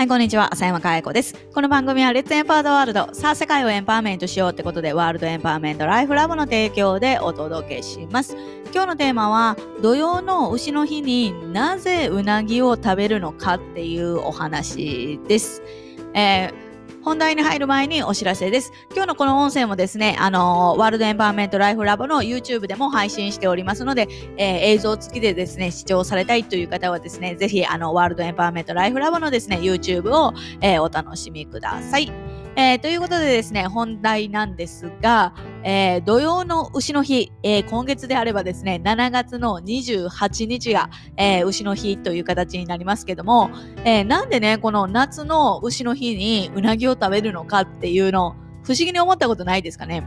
はい、こんにちは。浅山かえ子です。この番組は、レッツエンパワードワールド。さあ、世界をエンパワーメントしようってことで、ワールドエンパワーメントライフラボの提供でお届けします。今日のテーマは、土曜の牛の日になぜうなぎを食べるのかっていうお話です。えー本題に入る前にお知らせです。今日のこの音声もですね、あのー、ワールドエンパワーメントライフラボの YouTube でも配信しておりますので、えー、映像付きでですね、視聴されたいという方はですね、ぜひ、あの、ワールドエンパワーメントライフラボのですね、YouTube を、えー、お楽しみください。えー、ということでですね、本題なんですが、えー、土曜の牛の日、えー、今月であればですね、7月の28日が、え、牛の日という形になりますけども、え、なんでね、この夏の牛の日にうなぎを食べるのかっていうの、不思議に思ったことないですかね？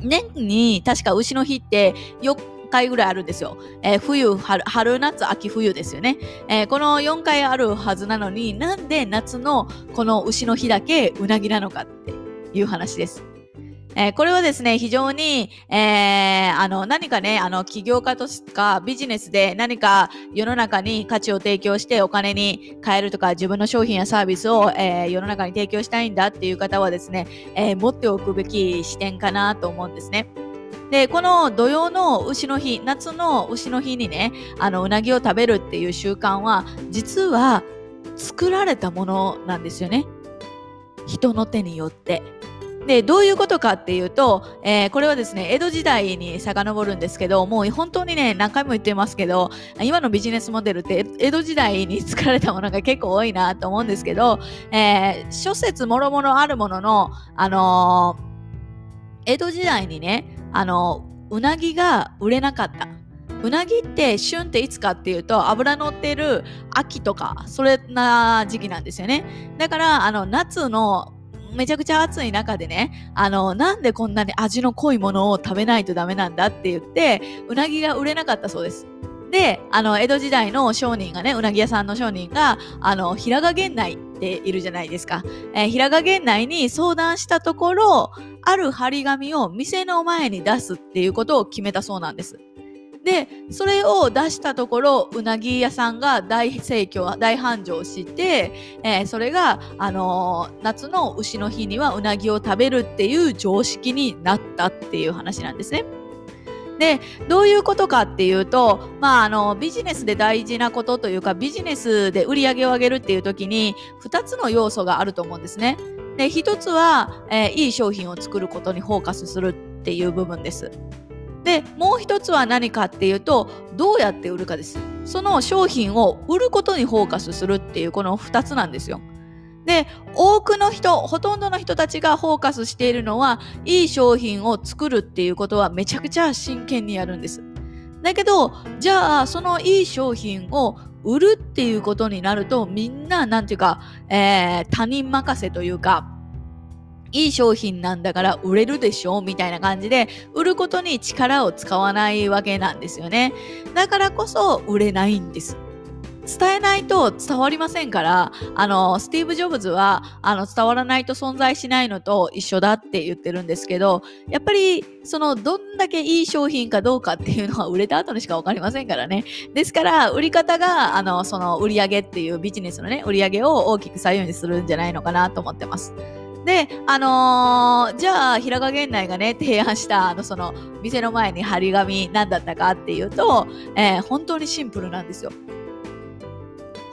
年に確か牛の日って4回ぐらいあるんですよ。えー、冬春、春、夏、秋、冬ですよね、えー、この4回あるはずなのになんで夏のこの牛の日だけうなぎなのかっていう話です。えー、これはですね、非常に、えー、あの、何かね、あの、起業家とかビジネスで何か世の中に価値を提供してお金に変えるとか、自分の商品やサービスを、えー、世の中に提供したいんだっていう方はですね、え持っておくべき視点かなと思うんですね。で、この土曜の牛の日、夏の牛の日にね、あの、うなぎを食べるっていう習慣は、実は作られたものなんですよね。人の手によって。で、どういうことかっていうと、えー、これはですね、江戸時代に遡るんですけど、もう本当にね、何回も言ってますけど、今のビジネスモデルって江戸時代に作られたものが結構多いなと思うんですけど、えー、諸説もろもろあるものの、あのー、江戸時代にね、あの、うなぎが売れなかった。うなぎって旬っていつかっていうと脂乗ってる秋とかそれな時期なんですよね。だからあの夏のめちゃくちゃ暑い中でね、あの、なんでこんなに味の濃いものを食べないとダメなんだって言って、うなぎが売れなかったそうです。で、あの、江戸時代の商人がね、うなぎ屋さんの商人が、あの、平賀源内っているじゃないですか。えー、平賀源内に相談したところ、ある張り紙を店の前に出すっていうことを決めたそうなんです。で、それを出したところ、うなぎ屋さんが大盛況、大繁盛して、えー、それが、あのー、夏の牛の日にはうなぎを食べるっていう常識になったっていう話なんですね。で、どういうことかっていうと、まあ、あの、ビジネスで大事なことというか、ビジネスで売り上げを上げるっていう時に、2つの要素があると思うんですね。で、1つは、えー、いい商品を作ることにフォーカスするっていう部分です。で、もう1つは何かっていうと、どうやって売るかです。その商品を売ることにフォーカスするっていう、この2つなんですよ。で、多くの人、ほとんどの人たちがフォーカスしているのは、いい商品を作るっていうことはめちゃくちゃ真剣にやるんです。だけど、じゃあ、そのいい商品を売るっていうことになると、みんな、なんていうか、えー、他人任せというか、いい商品なんだから売れるでしょみたいな感じで、売ることに力を使わないわけなんですよね。だからこそ売れないんです。伝えないと伝わりませんから、あの、スティーブ・ジョブズは、あの、伝わらないと存在しないのと一緒だって言ってるんですけど、やっぱり、その、どんだけいい商品かどうかっていうのは売れた後にしかわかりませんからね。ですから、売り方が、あの、その、売り上げっていうビジネスのね、売り上げを大きく左右にするんじゃないのかなと思ってます。で、あのー、じゃあ、平賀源内がね、提案した、あの、その、店の前に張り紙何だったかっていうと、えー、本当にシンプルなんですよ。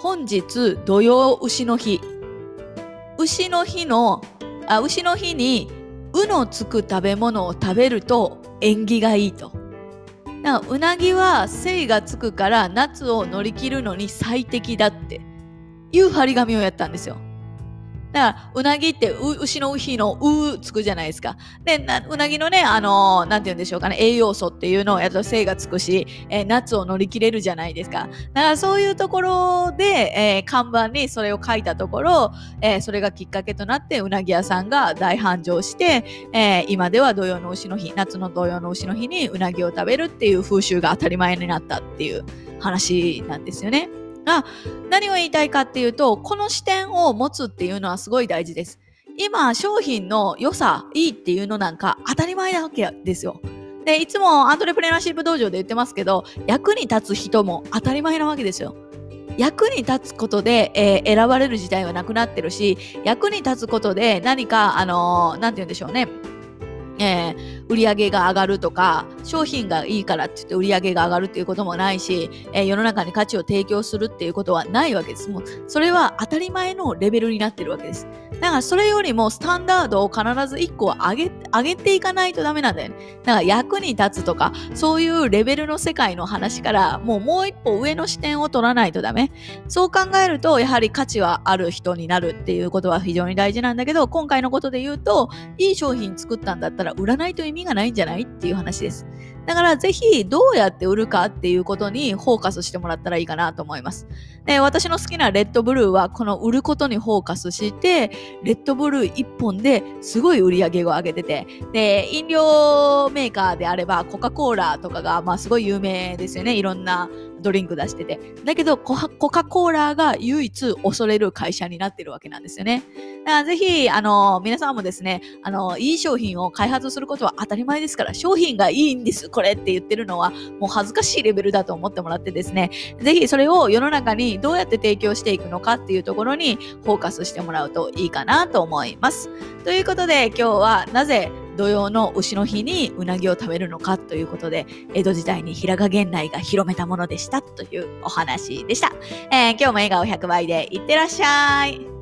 本日土曜牛の日牛の日のあ牛の日に「う」のつく食べ物を食べると縁起がいいと。うなぎは精がつくから夏を乗り切るのに最適だっていう張り紙をやったんですよ。だから、うなぎって牛の日のうつくじゃないですか。で、うなぎのね、あのー、なんて言うんでしょうかね、栄養素っていうのをやると精がつくし、えー、夏を乗り切れるじゃないですか。だからそういうところで、えー、看板にそれを書いたところ、えそれがきっかけとなって、うなぎ屋さんが大繁盛して、え今では土曜の牛の日、夏の土曜の牛の日にうなぎを食べるっていう風習が当たり前になったっていう話なんですよね。が何を言いたいかっていうとこの視点を持つっていうのはすごい大事です。今商品の良さいいっていうのなんか当たり前なわけですよ。でいつもアントレプレナーシップ道場で言ってますけど役に立つ人も当たり前なわけですよ。役に立つことで、えー、選ばれる時代はなくなってるし、役に立つことで何か、あのー、て言うんでしょうね。えー、売り上げが上がるとか、商品がいいからって言って売り上げが上がるっていうこともないし、えー、世の中に価値を提供するっていうことはないわけです。もう、それは当たり前のレベルになってるわけです。だからそれよりもスタンダードを必ず1個上げ、上げていかないとダメなんだよね。だから役に立つとか、そういうレベルの世界の話から、もうもう一歩上の視点を取らないとダメ。そう考えると、やはり価値はある人になるっていうことは非常に大事なんだけど、今回のことで言うと、いい商品作ったんだったら売らないと意味味がないんじゃないっていう話です。だからぜひどうやって売るかっていうことにフォーカスしてもらったらいいかなと思います。で私の好きなレッドブルーはこの売ることにフォーカスして、レッドブルー1本ですごい売り上げを上げてて、で、飲料メーカーであればコカ・コーラとかがまあすごい有名ですよね。いろんなドリンク出してて。だけどコカ・コーラが唯一恐れる会社になってるわけなんですよね。だからぜひ、あの、皆さんもですね、あの、いい商品を開発することは当たり前ですから、商品がいいんです、これって言ってるのは、もう恥ずかしいレベルだと思ってもらってですね、ぜひそれを世の中にどうやって提供していくのかっていうところにフォーカスしてもらうといいかなと思います。ということで、今日はなぜ土曜の牛の日にうなぎを食べるのかということで、江戸時代に平賀源内が広めたものでしたというお話でした。えー、今日も笑顔100倍でいってらっしゃい。